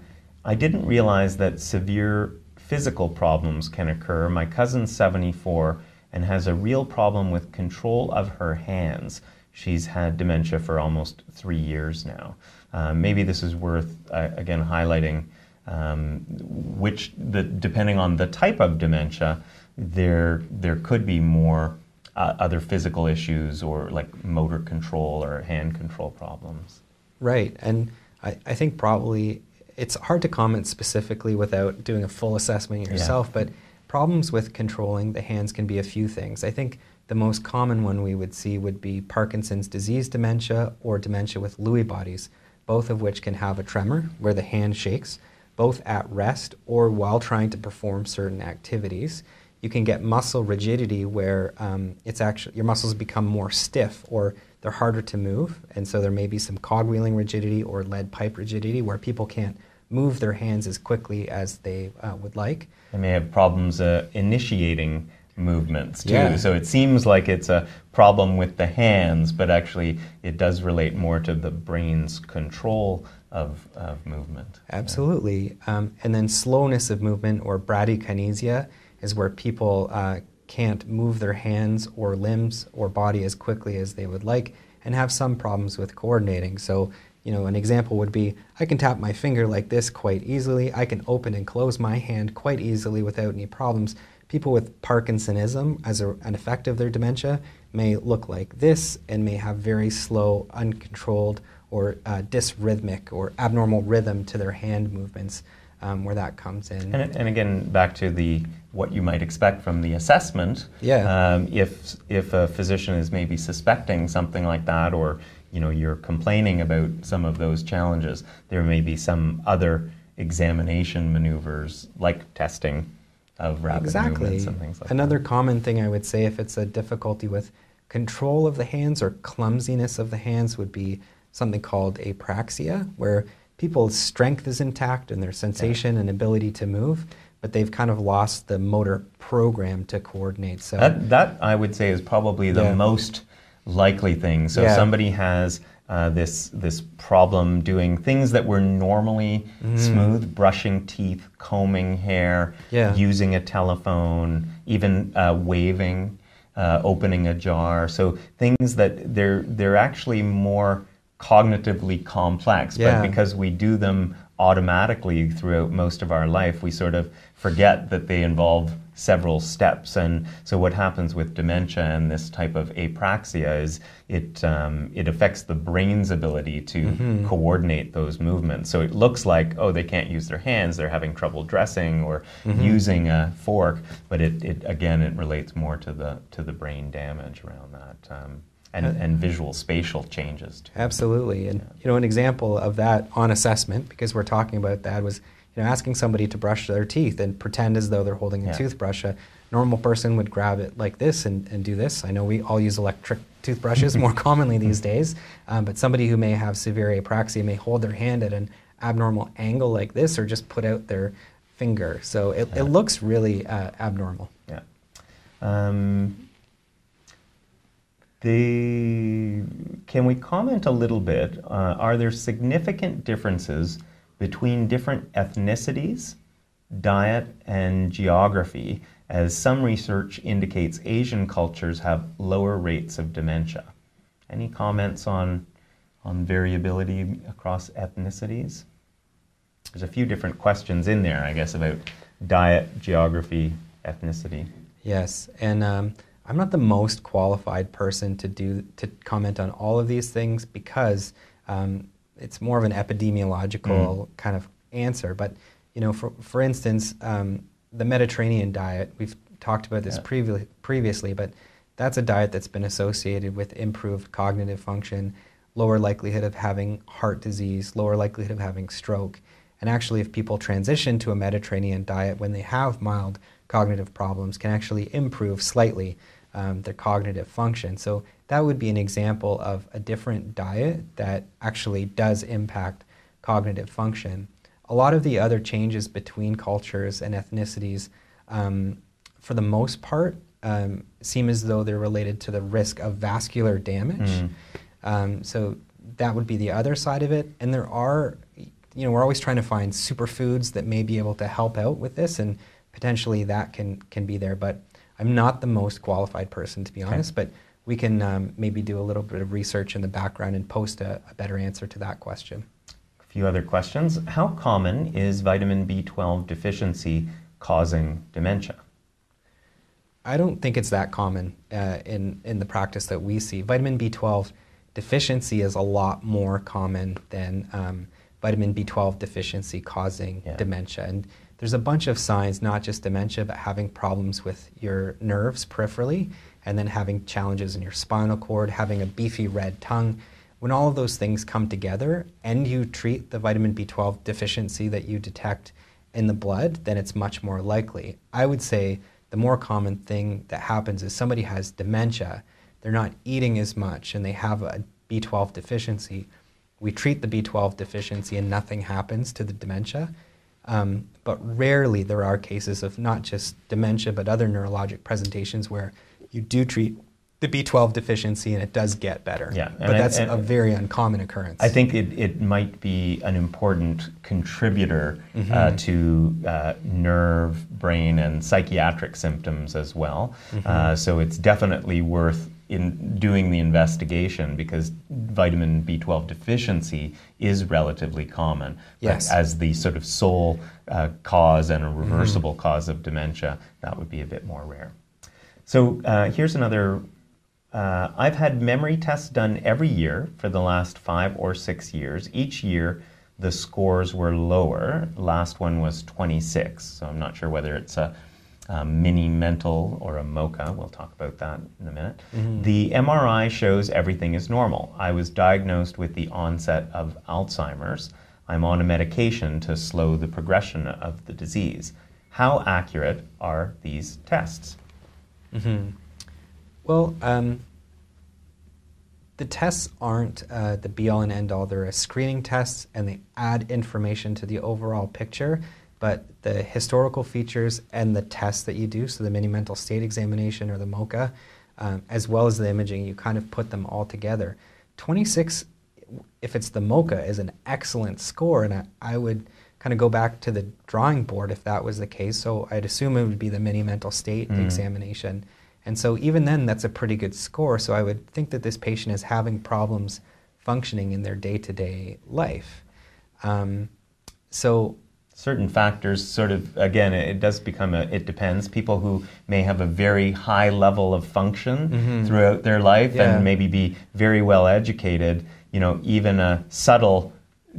I didn't realize that severe physical problems can occur. My cousin's 74 and has a real problem with control of her hands. She's had dementia for almost three years now. Um, maybe this is worth, uh, again, highlighting um, which, the, depending on the type of dementia, there, there could be more uh, other physical issues or like motor control or hand control problems. Right. And I, I think probably it's hard to comment specifically without doing a full assessment yourself, yeah. but problems with controlling the hands can be a few things. I think the most common one we would see would be Parkinson's disease dementia or dementia with Lewy bodies, both of which can have a tremor where the hand shakes, both at rest or while trying to perform certain activities. You can get muscle rigidity where um, it's actually your muscles become more stiff or they're harder to move, and so there may be some cogwheeling rigidity or lead pipe rigidity where people can't move their hands as quickly as they uh, would like. They may have problems uh, initiating movements too. Yeah. So it seems like it's a problem with the hands, but actually it does relate more to the brain's control of, of movement. Absolutely. Um, and then slowness of movement or bradykinesia is where people uh, can't move their hands or limbs or body as quickly as they would like and have some problems with coordinating. So, you know, an example would be I can tap my finger like this quite easily. I can open and close my hand quite easily without any problems. People with Parkinsonism, as a, an effect of their dementia, may look like this and may have very slow, uncontrolled, or uh, dysrhythmic or abnormal rhythm to their hand movements um, where that comes in. And, and, again, back to the what you might expect from the assessment. Yeah. Um, if if a physician is maybe suspecting something like that, or you know you're complaining about some of those challenges, there may be some other examination maneuvers like testing of rapid exactly. movements and things like that. Another that. common thing I would say if it's a difficulty with control of the hands or clumsiness of the hands would be something called apraxia, where people's strength is intact and their sensation yeah. and ability to move, but they've kind of lost the motor program to coordinate. So that, that I would say is probably the yeah. most likely thing. So yeah. somebody has uh, this this problem doing things that were normally mm. smooth, brushing teeth, combing hair, yeah. using a telephone, even uh, waving, uh, opening a jar. So things that they're they're actually more cognitively complex, yeah. but because we do them automatically throughout most of our life, we sort of forget that they involve several steps. And so, what happens with dementia and this type of apraxia is it um, it affects the brain's ability to mm-hmm. coordinate those movements. So it looks like oh they can't use their hands, they're having trouble dressing or mm-hmm. using a fork, but it, it again it relates more to the to the brain damage around that. Um, and, and visual spatial changes too. Absolutely, and yeah. you know an example of that on assessment because we're talking about that was you know asking somebody to brush their teeth and pretend as though they're holding a yeah. toothbrush. A normal person would grab it like this and, and do this. I know we all use electric toothbrushes *laughs* more commonly these days, um, but somebody who may have severe apraxia may hold their hand at an abnormal angle like this or just put out their finger. So it, yeah. it looks really uh, abnormal. Yeah. Um, the, can we comment a little bit? Uh, are there significant differences between different ethnicities, diet, and geography, as some research indicates Asian cultures have lower rates of dementia? Any comments on, on variability across ethnicities? There's a few different questions in there, I guess, about diet, geography, ethnicity. Yes, and um, I'm not the most qualified person to do to comment on all of these things because um, it's more of an epidemiological mm. kind of answer. But you know, for for instance, um, the Mediterranean diet we've talked about this yeah. previ- previously, but that's a diet that's been associated with improved cognitive function, lower likelihood of having heart disease, lower likelihood of having stroke. And actually, if people transition to a Mediterranean diet when they have mild cognitive problems, can actually improve slightly um, their cognitive function. So that would be an example of a different diet that actually does impact cognitive function. a lot of the other changes between cultures and ethnicities, um, for the most part, um, seem as though they're related to the risk of vascular damage. Mm. Um, so that would be the other side of it. And there are, you know, we're always trying to find superfoods that may be able to help out with this, and potentially that can can be there. But I'm not the most qualified person to be honest. But we can um, maybe do a little bit of research in the background and post a, a better answer to that question. A few other questions. How common is vitamin B12 deficiency causing dementia? I don't think it's that common uh, in in the practice that we see. Vitamin B12 deficiency is a lot more common than um, vitamin B12 deficiency causing Yeah. dementia. And there's a bunch of signs, not just dementia, but having problems with your nerves peripherally, and then having challenges in your spinal cord, having a beefy red tongue. When all of those things come together and you treat the vitamin B12 deficiency that you detect in the blood, then it's much more likely. I would say the more common thing that happens is somebody has dementia, they're not eating as much, and they have a B12 deficiency. We treat the B12 deficiency and nothing happens to the dementia. Um, but rarely there are cases of not just dementia but other neurologic presentations where you do treat the B12 deficiency and it does get better. Yeah, But and that's and- a very uncommon occurrence. I think it, it might be an important contributor uh, Mm-hmm. to uh, nerve, brain, and psychiatric symptoms as well. Mm-hmm. Uh, so it's definitely worth in doing the investigation because vitamin B12 deficiency is relatively common. But Yes. as the sort of sole uh, cause and a Mm-hmm. reversible cause of dementia, that would be a bit more rare. So uh, here's another. Uh, I've had memory tests done every year for the last five or six years. Each year, the scores were lower. Last one was 26. So I'm not sure whether it's a, a mini mental or a MOCA. We'll talk about that in a minute. The MRI shows everything is normal. I was diagnosed with the onset of Alzheimer's. I'm on a medication to slow the progression of the disease. How accurate are these tests? Well, um, the tests aren't uh, the be all and end all. They're a screening test and they add information to the overall picture. But the historical features and the tests that you do, so the mini mental state examination or the MOCA, um, as well as the imaging, you kind of put them all together. 26, if it's the MOCA, is an excellent score. And I, I would kind of go back to the drawing board if that was the case. So I'd assume it would be the mini mental state examination. And so even then, that's a pretty good score. So I would think that this patient is having problems functioning in their day-to-day life. Um, so certain factors sort of again it does become a it depends people who may have a very high level of function throughout their life Mm-hmm. Yeah. and maybe be very well educated you know even a subtle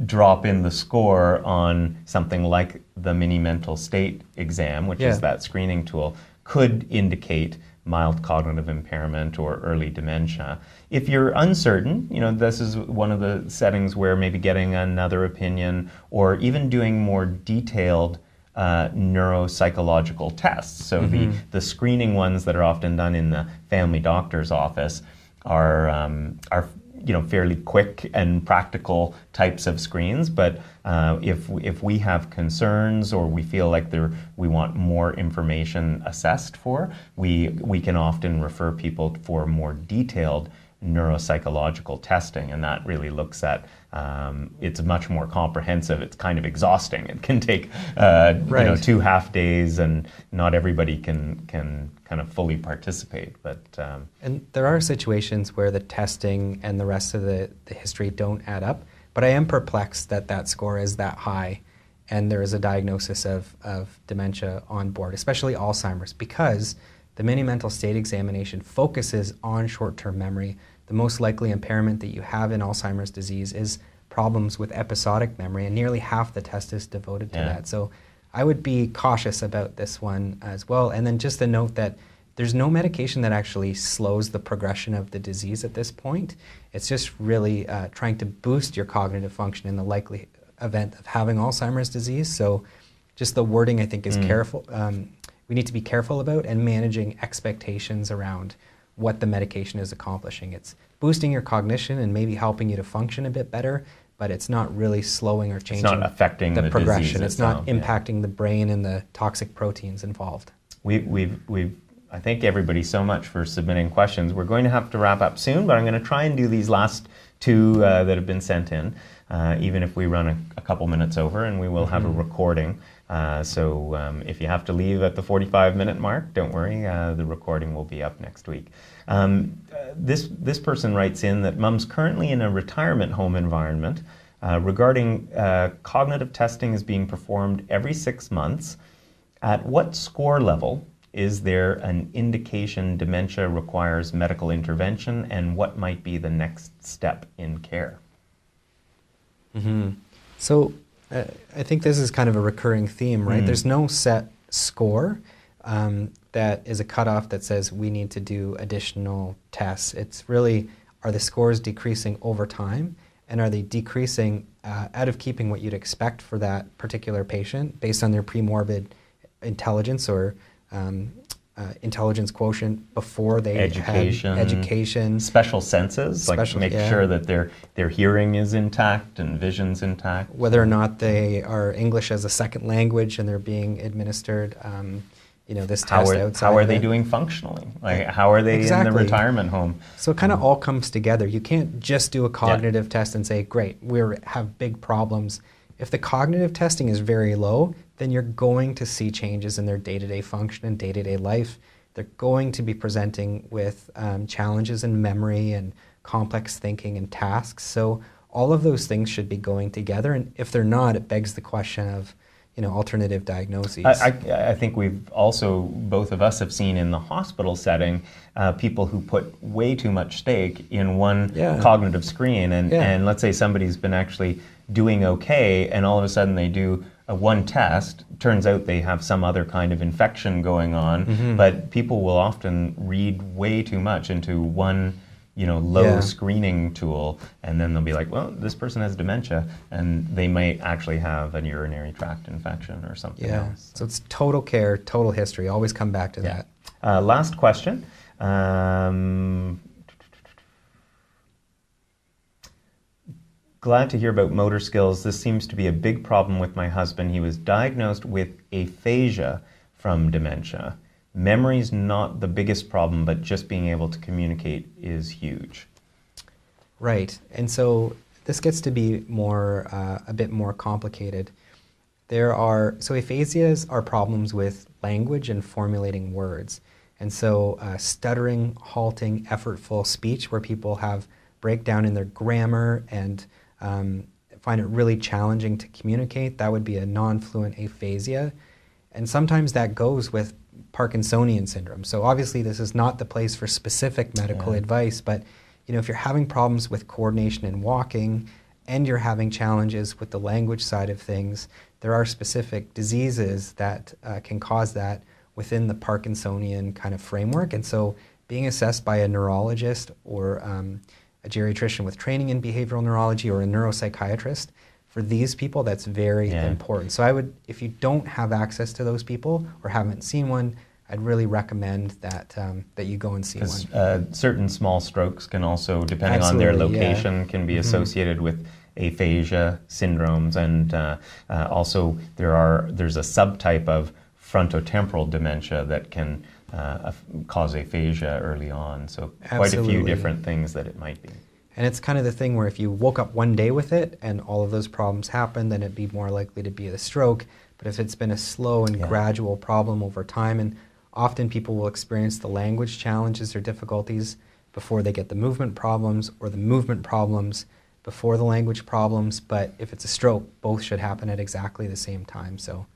drop in the score on something like the mini mental state exam which Yeah. is that screening tool could indicate mild cognitive impairment or early dementia. If you're uncertain, you know, this is one of the settings where maybe getting another opinion or even doing more detailed uh, neuropsychological tests. So the, the screening ones that are often done in the family doctor's office are, um, are you know fairly quick and practical types of screens. But uh, if if we have concerns or we feel like there we want more information assessed for, we we can often refer people for more detailed neuropsychological testing, and that really looks at. Um, it's much more comprehensive. It's kind of exhausting. It can take uh, you know two half days, and not everybody can can kind of fully participate. But um, And there are situations where the testing and the rest of the, the history don't add up, but I am perplexed that that score is that high and there is a diagnosis of, of dementia on board, especially Alzheimer's, because the mini mental state examination focuses on short term memory. The most likely impairment that you have in Alzheimer's disease is problems with episodic memory, and nearly half the test is devoted to Yeah. that. So I would be cautious about this one as well. And then just a note that there's no medication that actually slows the progression of the disease at this point. It's just really uh, trying to boost your cognitive function in the likely event of having Alzheimer's disease. So just the wording I think is careful. Um, we need to be careful about and managing expectations around what the medication is accomplishing. It's boosting your cognition and maybe helping you to function a bit better, but it's not really slowing or changing. It's not affecting the, the progression. It's not itself, yeah. impacting the brain and the toxic proteins involved. We, we've, we've, I thank everybody so much for submitting questions. We're going to have to wrap up soon, but I'm going to try and do these last two uh, that have been sent in, uh, even if we run a, a couple minutes over, and we will have a recording. Uh, so um, if you have to leave at the 45 minute mark, don't worry, uh, the recording will be up next week. Um, uh, this, this person writes in that mum's currently in a retirement home environment. Uh, regarding uh, cognitive testing is being performed every six months. At what score level is there an indication dementia requires medical intervention, and what might be the next step in care? So uh, I think this is kind of a recurring theme, right? Mm. There's no set score um, that is a cutoff that says we need to do additional tests. It's really are the scores decreasing over time, and are they decreasing uh, out of keeping what you'd expect for that particular patient based on their premorbid intelligence or um, uh, intelligence quotient before they Education. education, Special senses, like Special- make yeah. sure that their their hearing is intact and vision's intact. whether or not they are English as a second language and they're being administered, um, you know, this How test are, outside. how are they doing functionally? Like how are they in the retirement home? So it kind of all comes together. You can't just do a cognitive test and say, "Great, we have big problems." If the cognitive testing is very low, then you're going to see changes in their day-to-day function and day-to-day life. They're going to be presenting with um, challenges in memory and complex thinking and tasks. So all of those things should be going together. And if they're not, it begs the question of, you know, alternative diagnoses. I, I, I think we've also, both of us have seen in the hospital setting, uh, people who put way too much stake in one Yeah. cognitive screen. And, Yeah. and let's say somebody's been actually doing okay, and all of a sudden they do one test. Turns out they have some other kind of infection going on. Mm-hmm. But people will often read way too much into one you know, low Yeah. screening tool, and then they'll be like, well, this person has dementia, and they might actually have a urinary tract infection or something yeah. else. So it's total care, total history. Always come back to that. Uh, last question. Um, glad to hear about motor skills. This seems to be a big problem with my husband. He was diagnosed with aphasia from dementia. Memory's not the biggest problem, but just being able to communicate is huge. Right. And so this gets to be more uh, a bit more complicated. There are so aphasias are problems with language and formulating words. And so uh, stuttering, halting, effortful speech, where people have breakdown in their grammar and um, find it really challenging to communicate, that would be a non-fluent aphasia. And sometimes that goes with Parkinsonian syndrome. So obviously this is not the place for specific medical Yeah. advice, but you know if you're having problems with coordination and walking and you're having challenges with the language side of things, there are specific diseases that uh, can cause that within the Parkinsonian kind of framework. And so being assessed by a neurologist or um, a geriatrician with training in behavioral neurology or a neuropsychiatrist, for these people, that's very Yeah. important. So I would, if you don't have access to those people or haven't seen one, I'd really recommend that um, that you go and see one. Uh, certain small strokes can also, depending on their Absolutely, yeah. Mm-hmm. location, can be associated with aphasia syndromes, and uh, uh, also there are there's a subtype of frontotemporal dementia that can uh, cause aphasia early on. So quite a few different things that it might be. And it's kind of the thing where if you woke up one day with it and all of those problems happen, then it'd be more likely to be a stroke. But if it's been a slow and Yeah. gradual problem over time, and often people will experience the language challenges or difficulties before they get the movement problems, or the movement problems before the language problems. But if it's a stroke, both should happen at exactly the same time. So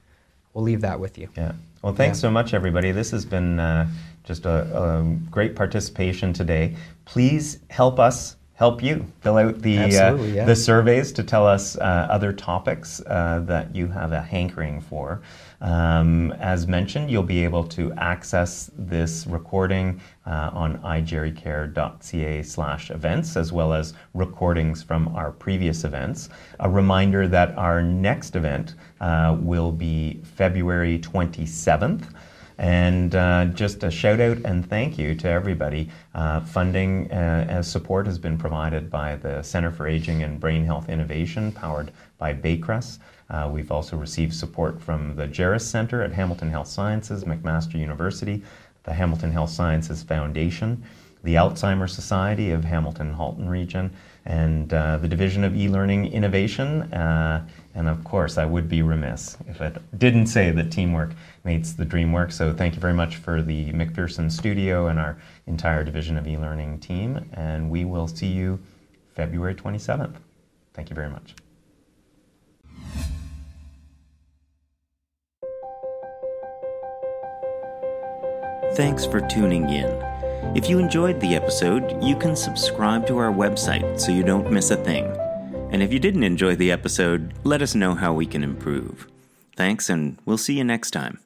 we'll leave that with you. Yeah. Well, thanks Yeah. so much, everybody. This has been uh, just a, a great participation today. Please help us help you fill out the uh, yeah. the surveys to tell us uh, other topics uh, that you have a hankering for. Um, as mentioned, you'll be able to access this recording uh, on igericare.ca slash events, as well as recordings from our previous events. A reminder that our next event uh, will be February 27th. And uh, just a shout out and thank you to everybody. Uh, funding uh, as support has been provided by the Center for Aging and Brain Health Innovation, powered by Baycrest. Uh, we've also received support from the GERAS Center at Hamilton Health Sciences, McMaster University, the Hamilton Health Sciences Foundation, the Alzheimer's Society of Hamilton Halton Region, and uh, the Division of E-Learning Innovation. Uh, and of course, I would be remiss if I didn't say that teamwork makes the dream work. So thank you very much for the McPherson studio and our entire Division of E-Learning team. And we will see you February 27th. Thank you very much. Thanks for tuning in. If you enjoyed the episode, you can subscribe to our website so you don't miss a thing. And if you didn't enjoy the episode, let us know how we can improve. Thanks, and we'll see you next time.